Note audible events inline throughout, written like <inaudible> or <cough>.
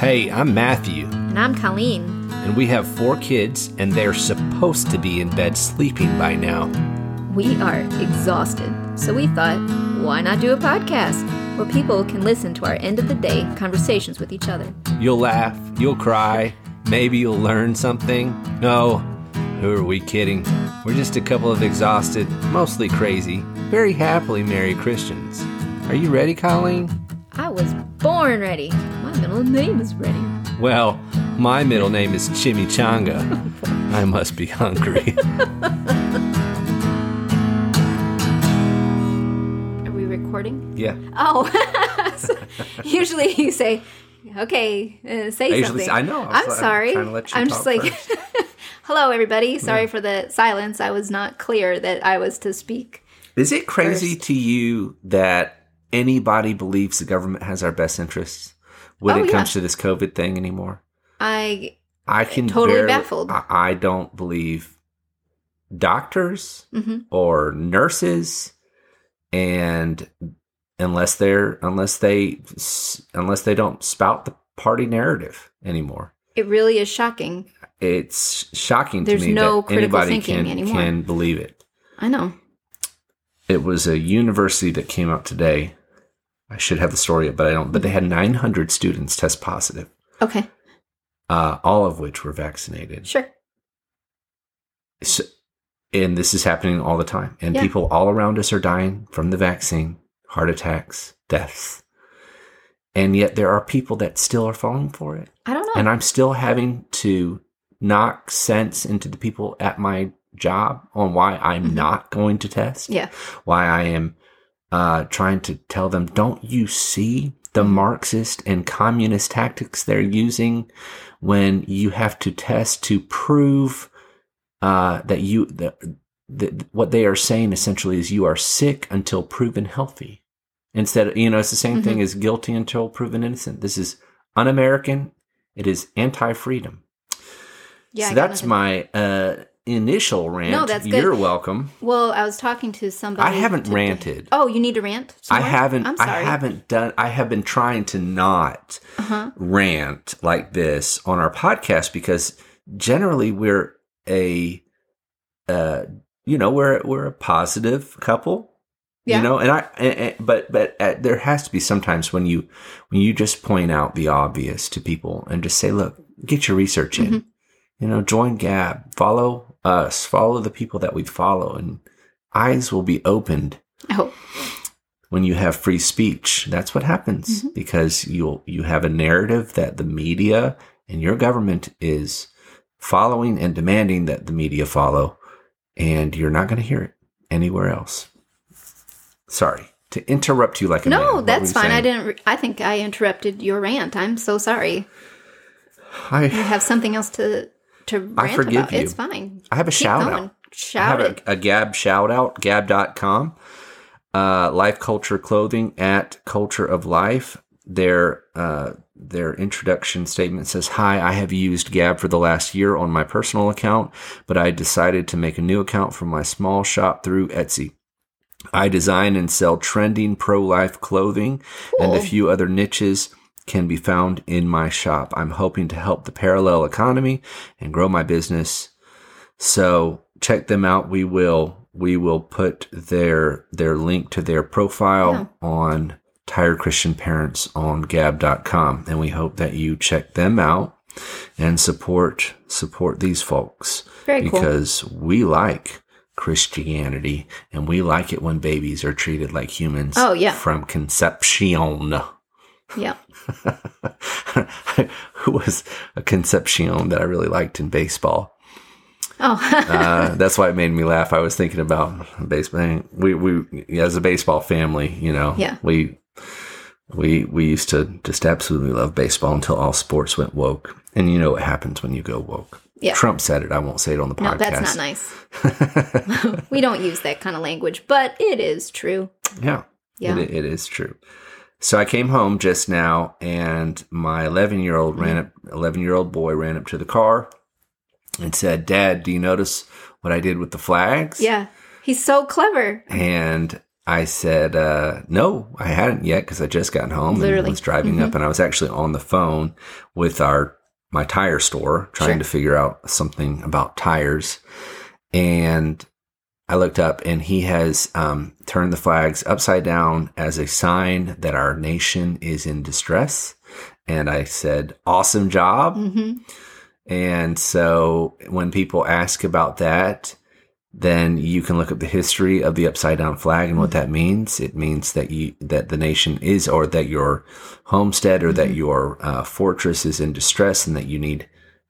Hey, I'm Matthew, And I'm Colleen. and we have four kids, and they're supposed to be in bed sleeping by now. We are exhausted, so we thought, why not do a podcast where people can listen to our end of the day conversations with each other? You'll laugh, you'll cry, maybe you'll learn something. No, who are we kidding? We're just a couple of exhausted, mostly crazy, very happily married Christians. Are you ready, Colleen? I was born ready. My middle name is ready. Well, my middle name is Chimichanga. <laughs> I must be hungry. <laughs> Are we recording? yeah. Oh, <laughs> usually you say, okay, uh, say I usually something. say- I know, I was I'm like- sorry. trying to let you I'm just talk like, hello, everybody. Sorry for the silence. I was not clear that I was to speak. Is it crazy to you that anybody believes the government has our best interests when Oh, it comes yeah. to this COVID thing anymore? I I can Totally barely- baffled. I, I don't believe doctors mhm. or nurses, and unless they're unless they unless they don't spout the party narrative anymore. it really is shocking. It's shocking There's to me no that critical anybody thinking can anymore. can believe it. I know. it was a university that came out today. I should have the story, but I don't. But they had 900 students test positive, Okay, uh, all of which were vaccinated. sure. So, and this is happening all the time. And Yeah. people all around us are dying from the vaccine, heart attacks, deaths. And yet there are people that still are falling for it. I don't know. And I'm still having to knock sense into the people at my job on why I'm Mhm. not going to test. yeah, why I am uh, trying to tell them, don't you see the Marxist and communist tactics they're using when you have to test to prove uh, that you that, that what they are saying essentially is you are sick until proven healthy. Instead, you know, it's the same thing as guilty until proven innocent. This is un-American. It is anti-freedom. yeah. so that's my uh, initial rant. No, that's good. You're welcome. Well, I was talking to somebody. I haven't today. ranted. Oh, you need to rant. I haven't. I'm I haven't done. I have been trying to not Uh-huh. rant like this on our podcast because generally we're a, uh, you know, we're we're a positive couple. Yeah. You know, and I, and, and- but but uh, there has to be sometimes when you when you just point out the obvious to people and just say, look, get your research in. Mm-hmm. You know, join Gab, follow us, follow the people that we follow, and eyes will be opened Oh, when you have free speech that's what happens Mm-hmm. because you'll you have a narrative that the media and your government is following and demanding that the media follow and you're not going to hear it anywhere else sorry to interrupt you like a no, were that's you fine. I didn't. Re- I think I interrupted your rant. I'm so sorry. You I, have something else to to I forgive about. you. It's fine. I have a Keep shout going. out I have it. a, a Gab shout out, gab.com. Uh, Life Culture Clothing at Culture of Life. Their, uh, their introduction statement says, Hi, I have used Gab for the last year on my personal account, but I decided to make a new account for my small shop through Etsy. I design and sell trending pro life clothing, and a few other niches can be found in my shop. I'm hoping to help the parallel economy and grow my business. So check them out. We will we will put their their link to their profile on Tired Christian Parents on gab.com and we hope that you check them out and support support these folks Very cool. because we like Christianity and we like it when babies are treated like humans Oh, yeah. from conception. Yeah. <laughs> Who was a conception that I really liked in baseball? Oh, <laughs> uh, that's why it made me laugh. I was thinking about baseball. We we as a baseball family, you know, Yeah. we we we used to just absolutely love baseball until all sports went woke. And you know what happens when you go woke. Yeah. Trump said it. I won't say it on the podcast. no, that's not nice. <laughs> we don't use that kind of language, but it is true. Yeah. Yeah. It, it is true. So I came home just now and my 11 year old ran up, 11 year old boy ran up to the car and said, Dad, do you notice what I did with the flags? Yeah. He's so clever. And I said, uh, no, I hadn't yet because I just gotten home and Literally. was driving up and I was actually on the phone with our, my tire store trying Sure. to figure out something about tires. And I looked up and he has, um, turned the flags upside down as a sign that our nation is in distress. And I said, awesome job. hmm And so when people ask about that, then you can look at the history of the upside down flag and what that means. It means that you that the nation is, or that your homestead, or that your uh, fortress is in distress, and that you need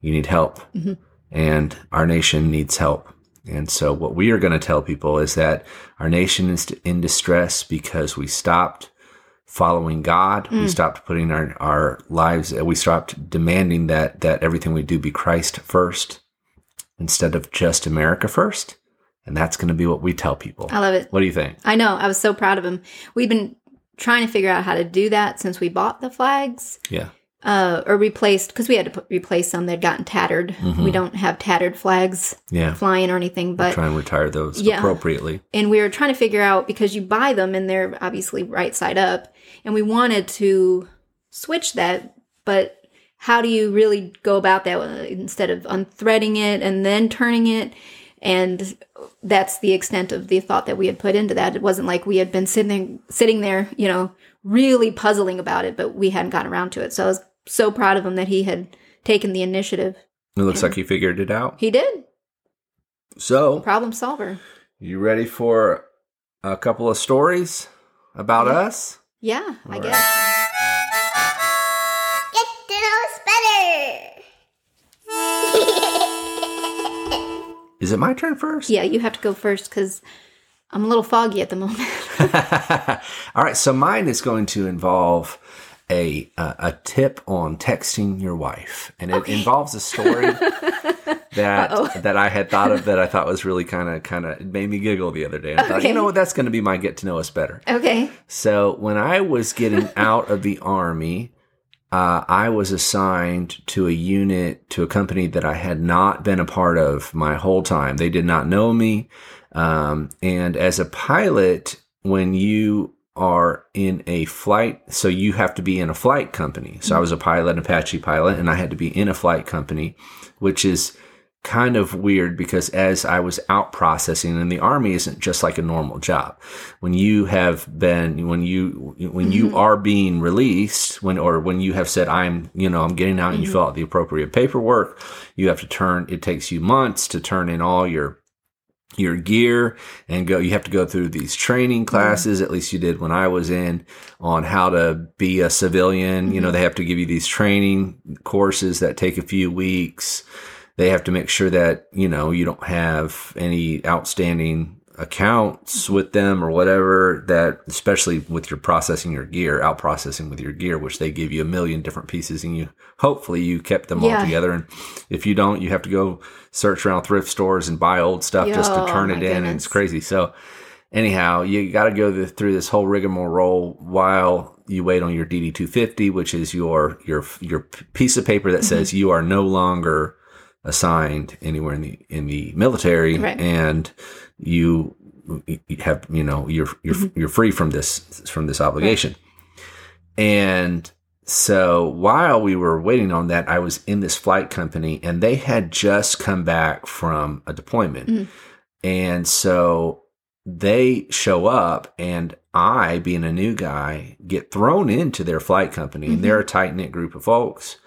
you need help, Mhm. and our nation needs help. And so, what we are going to tell people is that our nation is in distress because we stopped following God. We mm. stopped putting our, our lives, uh, we stopped demanding that, that everything we do be Christ first instead of just America first. And that's going to be what we tell people. I love it. What do you think? I know. I was so proud of him. We've been trying to figure out how to do that since we bought the flags. Yeah. Uh, or replaced because we had to put, replace some that had gotten tattered. Mhm. We don't have tattered flags Yeah. flying or anything, but Try and retire those Yeah. appropriately. and we were trying to figure out because you buy them and they're obviously right side up and we wanted to switch that but how do you really go about that uh, instead of unthreading it and then turning it and that's the extent of the thought that we had put into that it wasn't like we had been sitting sitting there you know really puzzling about it but we hadn't gotten around to it so i was so proud of him that he had taken the initiative It looks Yeah. like he figured it out. he did So, problem solver you ready for a couple of stories about Yeah. us? yeah i All right. guess Get to know us better. Is it my turn first? Yeah, you have to go first because I'm a little foggy at the moment. <laughs> All right, so mine is going to involve a uh, a tip on texting your wife, and it involves a story <laughs> that Uh-oh. that I had thought of that I thought was really kind of kind of made me giggle the other day. And I thought, you know what, that's going to be my get to know us better. okay. So when I was getting <laughs> out of the army, uh, I was assigned to a unit to a company that I had not been a part of my whole time. They did not know me, um, and as a pilot, when you are in a flight, so you have to be in a flight company. So I mm-hmm. was a pilot, Apache pilot, and I had to be in a flight company, which is kind of weird because as I was out processing, and the army isn't just like a normal job. When you have been, when you, when you mm-hmm. are being released, when, or when you have said, I'm, you know, I'm getting out and you mm-hmm. fill out the appropriate paperwork, you have to turn, it takes you months to turn in all your, your gear and go you have to go through these training classes at least you did when I was in on how to be a civilian. You know mm-hmm. they have to give you these training courses that take a few weeks. They have to make sure that you know you don't have any outstanding accounts with them or whatever that especially with your processing your gear out processing with your gear which they give you a million different pieces and you hopefully you kept them all together. And if you don't you have to go search around thrift stores and buy old stuff just to turn my it in and it's crazy. So anyhow you got to go th- through this whole rigmarole while you wait on your dd250 which is your your your piece of paper that Mm-hmm. says you are no longer assigned anywhere in the in the military. Right. and you have you know you're you're Mm-hmm. you're free from this from this obligation. And so while we were waiting on that i was in this flight company and they had just come back from a deployment. Mm. and so they show up and i being a new guy get thrown into their flight company and they're a tight-knit group of folks.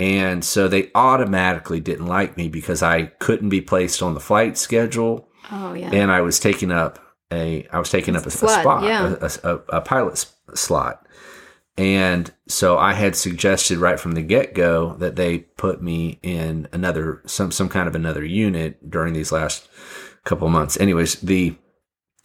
And so they automatically didn't like me because i couldn't be placed on the flight schedule Oh yeah. and I was taking up a I was taking up a, a Slot, spot, yeah. a, a, pilot s- slot, and so I had suggested right from the get go that they put me in another some some kind of another unit during these last couple of months. Anyways, the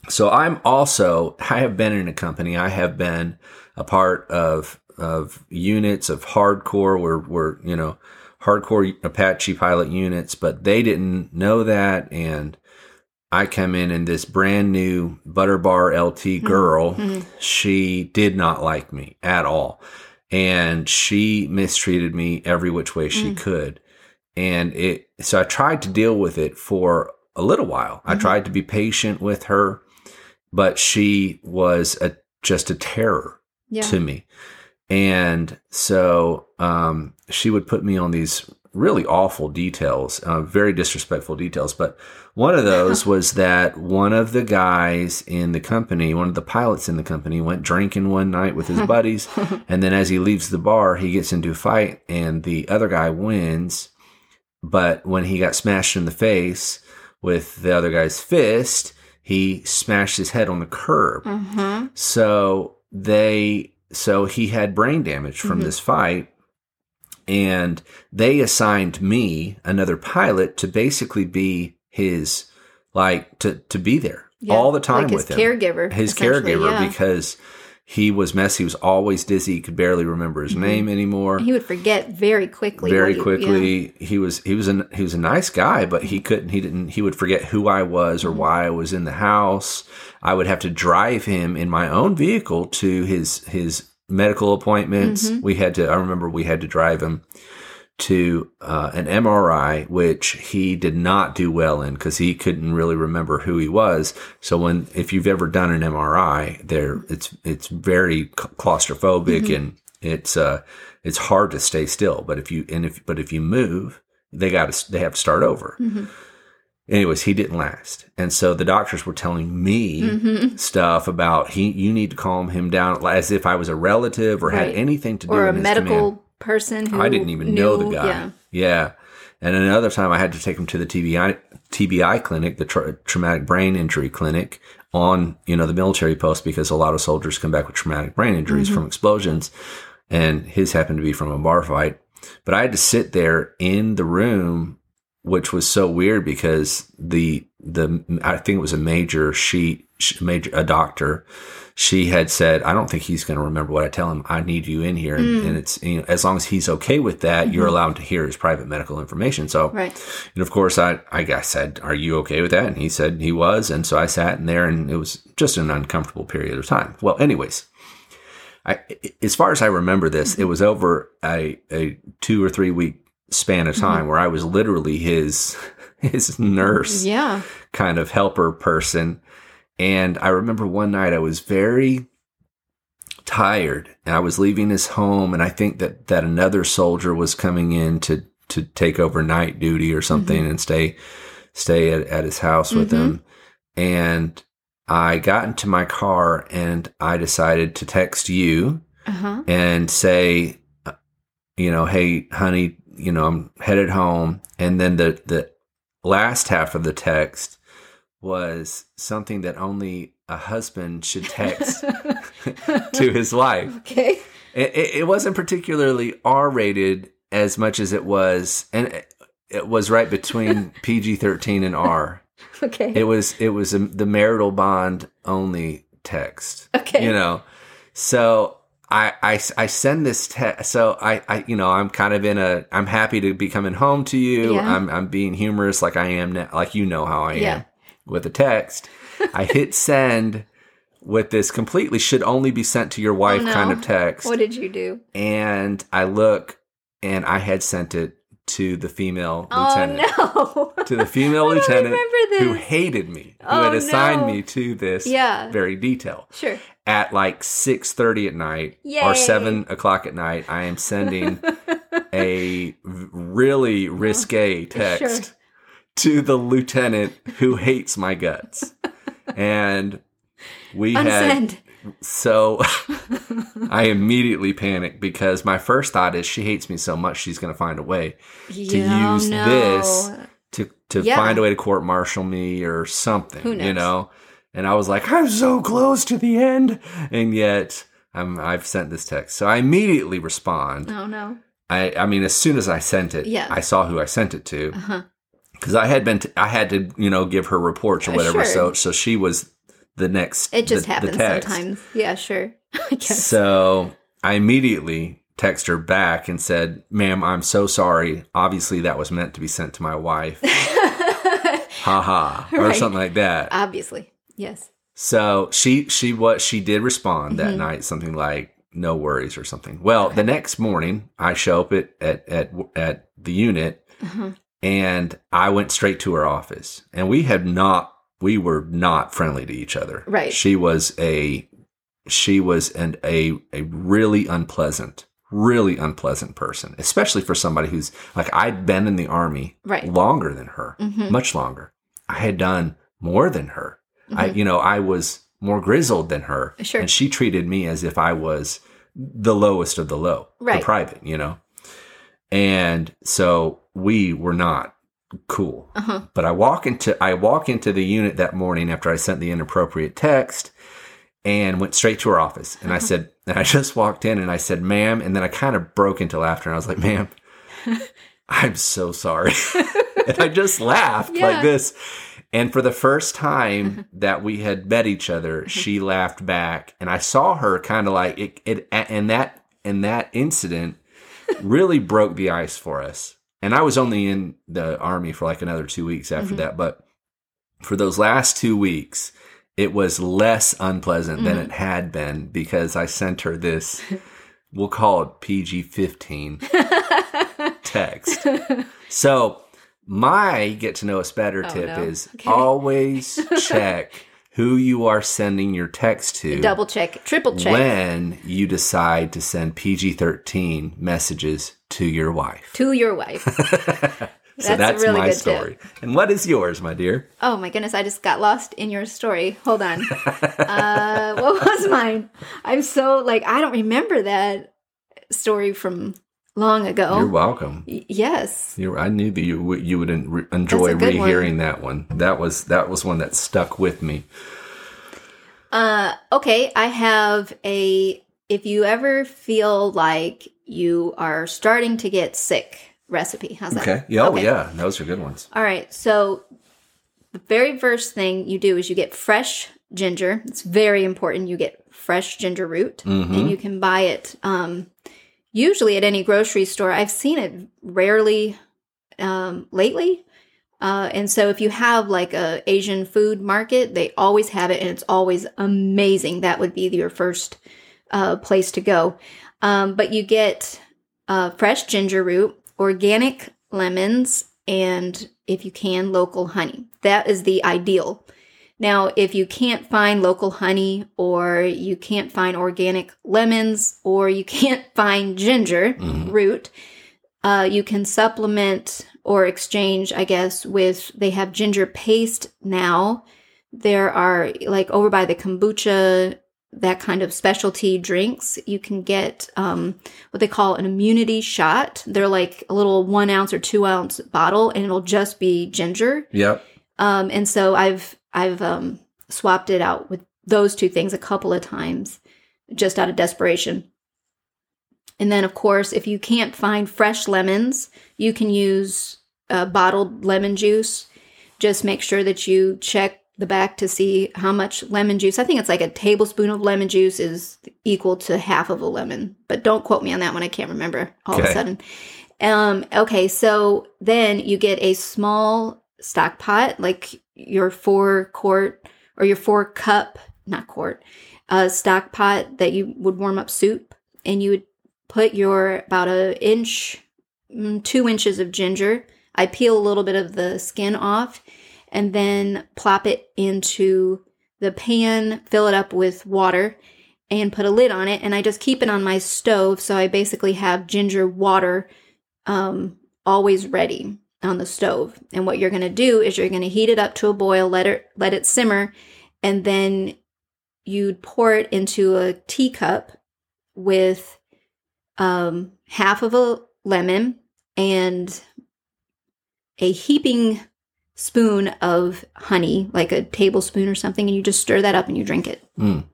so I'm also I have been in a company. I have been a part of of units of hardcore where were you know hardcore Apache pilot units, but they didn't know that and I come in and this brand new butter bar LT mm-hmm. girl, mm-hmm. she did not like me at all. And she mistreated me every which way she mm. could. And it, so I tried to deal with it for a little while. I mm-hmm. tried to be patient with her, but she was a just a terror Yeah. to me. And so um, she would put me on these really awful details, uh, very disrespectful details. But one of <laughs> those was that one of the guys in the company, one of the pilots in the company, went drinking one night with his <laughs> buddies. <laughs> and then as he leaves the bar, he gets into a fight, and the other guy wins. But when he got smashed in the face with the other guy's fist, he smashed his head on the curb. Mm-hmm. So they so he had brain damage from Mhm. this fight and they assigned me another pilot to basically be his like to to be there all the time like with his him caregiver. his caregiver yeah. because he was messy he was always dizzy he could barely remember his Mhm. name anymore he would forget very quickly. very you- quickly he was he was a he was a nice guy but he couldn't he didn't he would forget who i was or Mhm. why i was in the house i would have to drive him in my own vehicle to his his medical appointments Mhm. we had to i remember we had to drive him to uh, an mri which he did not do well in because he couldn't really remember who he was so when if you've ever done an mri there it's it's very claustrophobic Mhm. and it's uh it's hard to stay still but if you and if but if you move they got to they have to start over Mhm. Anyways he didn't last and so the doctors were telling me Mhm. stuff about he you need to calm him down as if i was a relative or had anything to do with him. or a medical command. person who i didn't even know the guy Yeah. yeah and another time i had to take him to the tbi tbi clinic the tra- traumatic brain injury clinic on you know the military post because a lot of soldiers come back with traumatic brain injuries Mhm. from explosions and his happened to be from a bar fight. But I had to sit there in the room, which was so weird because the the I think it was a major she sh- major a doctor. She had said, "I don't think he's going to remember what I tell him. I need you in here, and, Mm. and it's you know as long as he's okay with that, you're Mhm. allowed to hear his private medical information." So Right. and of course, I, I guess said, Are you okay with that? And he said he was. And so I sat in there and it was just an uncomfortable period of time. Well, anyways, I, as far as I remember this, it was over a, a two or three week span of time where I was literally his, <laughs> his nurse Yeah. kind of helper person. And I remember one night I was very tired and I was leaving his home and I think that that another soldier was coming in to to take over night duty or something and stay stay at, at his house with Mhm. him and I got into my car and I decided to text you Uh huh. and say, uh, you know, hey, honey, you know, I'm headed home. And then the, the last half of the text was something that only a husband should text <laughs> to his wife. Okay. It, it, wasn't particularly R rated as much as it was, and it, it was right between <laughs> PG 13 and R. Okay. It was, it was a, the marital bond only text okay. you know so I, I i send this text so I, I you know i'm kind of in a i'm happy to be coming home to you Yeah. i'm i'm being humorous like i am now like you know how i Yeah. am with a text i hit <laughs> send with this completely should only be sent to your oh, wife Oh, no. kind of text What did you do? and i look and i had sent it to the female oh, lieutenant Oh no. to the female <laughs> lieutenant who hated me who Oh, had assigned no. me to this Yeah. very detail Sure. at like 6.30 at night Yay. or 7 o'clock at night i am sending <laughs> a really risque text Sure. to the lieutenant who hates my guts <laughs> and we had Unsend. So <laughs> i immediately panicked because my first thought is she hates me so much she's going to find a way Yeah, use no. this to to Yeah. find a way to court martial me or something Who you know and i was like i'm so close to the end and yet I'm, i've sent this text so i immediately respond Oh no. i i mean as soon as i sent it Yeah. i saw who i sent it to Uh huh. because i had been t- I had to you know give her reports or Uh, whatever sure. so so she was the next It just the- the happens text. sometimes. Yeah, sure. <laughs> I guess. So I immediately text her back and said, "Ma'am, I'm so sorry. Obviously, that was meant to be sent to my wife. <laughs> Ha ha, or Right. something like that." Obviously. Yes. So she she what she did respond that Mhm. night, something like "No worries" or something. Well, the next morning I show up at at at, at the unit Uh-huh. and I went straight to her office, and we had not we were not friendly to each other. Right. She was a she was an a a really unpleasant, really unpleasant person, especially for somebody who's like I'd been in the army Right. longer than her, Mhm. much longer. I had done more than her. I Mhm. you know, I was more grizzled than her. Sure. And she treated me as if I was the lowest of the low, Right. the private, you know. And so we were not cool. Uh-huh. But I walk into I walk into the unit that morning after I sent the inappropriate text and went straight to her office. And I uh-huh. said, <laughs> and I just walked in and I said, ma'am, and then I kind of broke into laughter and I was like, ma'am, <laughs> I'm so sorry. <laughs> and I just laughed Yeah. like this. And for the first time uh-huh. that we had met each other, uh-huh. she laughed back, and I saw her kind of like it. It and that and that incident really broke the ice for us. And I was only in the army for like another two weeks after Mhm. that, but for those last two weeks, it was less unpleasant than Mhm. it had been because I sent her this. We'll call it PG fifteen <laughs> text. So my get to know us better Oh, tip no. is Okay. always <laughs> check who you are sending your text to Double check, triple check when you decide to send PG thirteen messages to your wife. to your wife. <laughs> so a that's really my good tip. story. And what is yours, my dear? Oh my goodness, I just got lost in your story. Hold on. uh, what was mine? I'm so like I don't remember that story from long ago. You're welcome. Y- yes. You're, I knew that you would you would en- enjoy good one. rehearing that one. That was that was one that stuck with me. Uh okay, I have a if you ever feel like you are starting to get sick recipe. How's that? Okay. Yeah. Oh, yeah. Those are good ones. All right. So the very first thing you do is you get fresh ginger. It's very important. You get fresh ginger root, Mhm. and you can buy it um, usually at any grocery store. I've seen it rarely um, lately. Uh, and so if you have like a Asian food market, they always have it, and it's always amazing. That would be your first uh, place to go. Um, but you get uh, fresh ginger root, organic lemons, and if you can, local honey. That is the ideal. Now, if you can't find local honey, or you can't find organic lemons, or you <laughs> can't find ginger Mhm. root, uh, you can supplement or exchange, I guess, with they have ginger paste now. There are like over by the kombucha, that kind of specialty drinks. You can get um, what they call an immunity shot. They're like a little one ounce or two ounce bottle, and it'll just be ginger. Yep. Um, and so I've I've um, swapped it out with those two things a couple of times, just out of desperation. And then, of course, if you can't find fresh lemons, you can use uh, bottled lemon juice. Just make sure that you check the back to see how much lemon juice. I think it's like a tablespoon of lemon juice is equal to half of a lemon, but don't quote me on that one. I can't remember all of a sudden. Um, okay, so then you get a small stock pot, like your four quart or your four cup, not quart, uh, stock pot that you would warm up soup, and you would put your about a inch, mm, two inches of ginger. I peel a little bit of the skin off, and then plop it into the pan, fill it up with water, and put a lid on it. And I just keep it on my stove, so I basically have ginger water um, always ready on the stove. And what you're going to do is you're going to heat it up to a boil, let it let it simmer, and then you'd pour it into a teacup with um, half of a lemon and a heaping spoon of honey, like a tablespoon or something, and you just stir that up and you drink it. Mm.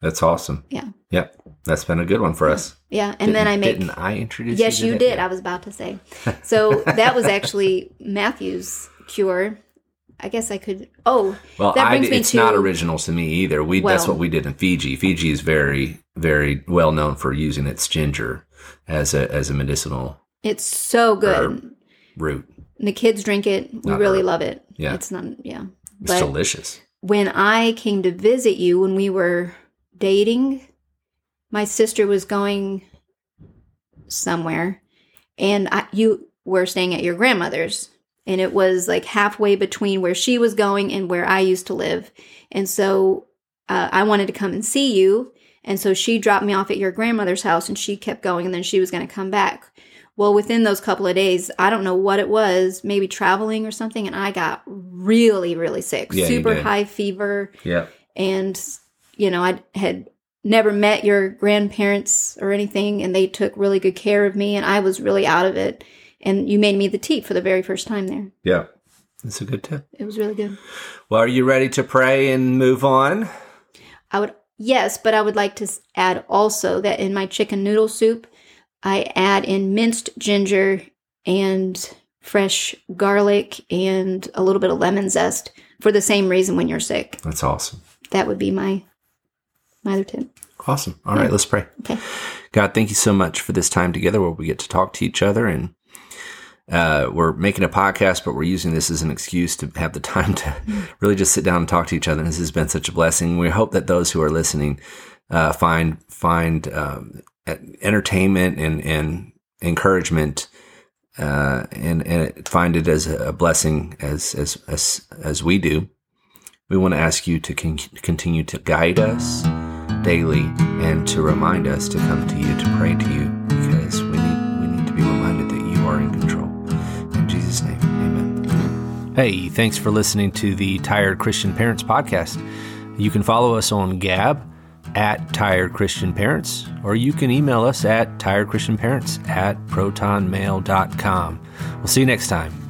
That's awesome. Yeah. Yeah. That's been a good one for us. Yeah, and then Didn't- I make Didn't I introduce Yes, you? you did. I was about to say. <laughs> So that was actually Matthew's cure. I guess I could. Oh, Well, that I, brings me it's not to- original to me either. We that's what we did in Fiji. Fiji is very, very well known for using its ginger as a as a medicinal it's so good. Root. The kids drink it. We Not really herb. love it. Yeah. It's not. Yeah. It's But delicious. when I came to visit you when we were dating, my sister was going somewhere, and I, you were staying at your grandmother's. and it was like halfway between where she was going and where I used to live. And so uh, I wanted to come and see you. And so she dropped me off at your grandmother's house and she kept going and then she was going to come back. Well, within those couple of days, I don't know what it was, maybe traveling or something, and I got really, really sick. Yeah, Super high fever. Yeah. And, you know, I had never met your grandparents or anything, and they took really good care of me, and I was really out of it. And you made me the tea for the very first time there. Yeah. That's a good tip. It was really good. Well, are you ready to pray and move on? I would, yes, but I would like to add also that in my chicken noodle soup, I add in minced ginger and fresh garlic and a little bit of lemon zest for the same reason when you're sick. That's awesome. That would be my my other tip. Awesome. All right, let's pray. Okay. God, thank you so much for this time together where we get to talk to each other and uh, we're making a podcast, but we're using this as an excuse to have the <laughs> time to really just sit down and talk to each other. And this has been such a blessing. We hope that those who are listening uh, find find um, entertainment and and encouragement, uh, and and find it as a blessing as as as as we do. We want to ask you to con- continue to guide us daily and to remind us to come to you to pray to you because we need we need to be reminded that you are in control. In Jesus' name, amen. Hey, thanks for listening to the Tired Christian Parents podcast. You can follow us on Gab at Tired Christian Parents, or you can email us at tiredchristianparents at protonmail.com. We'll see you next time.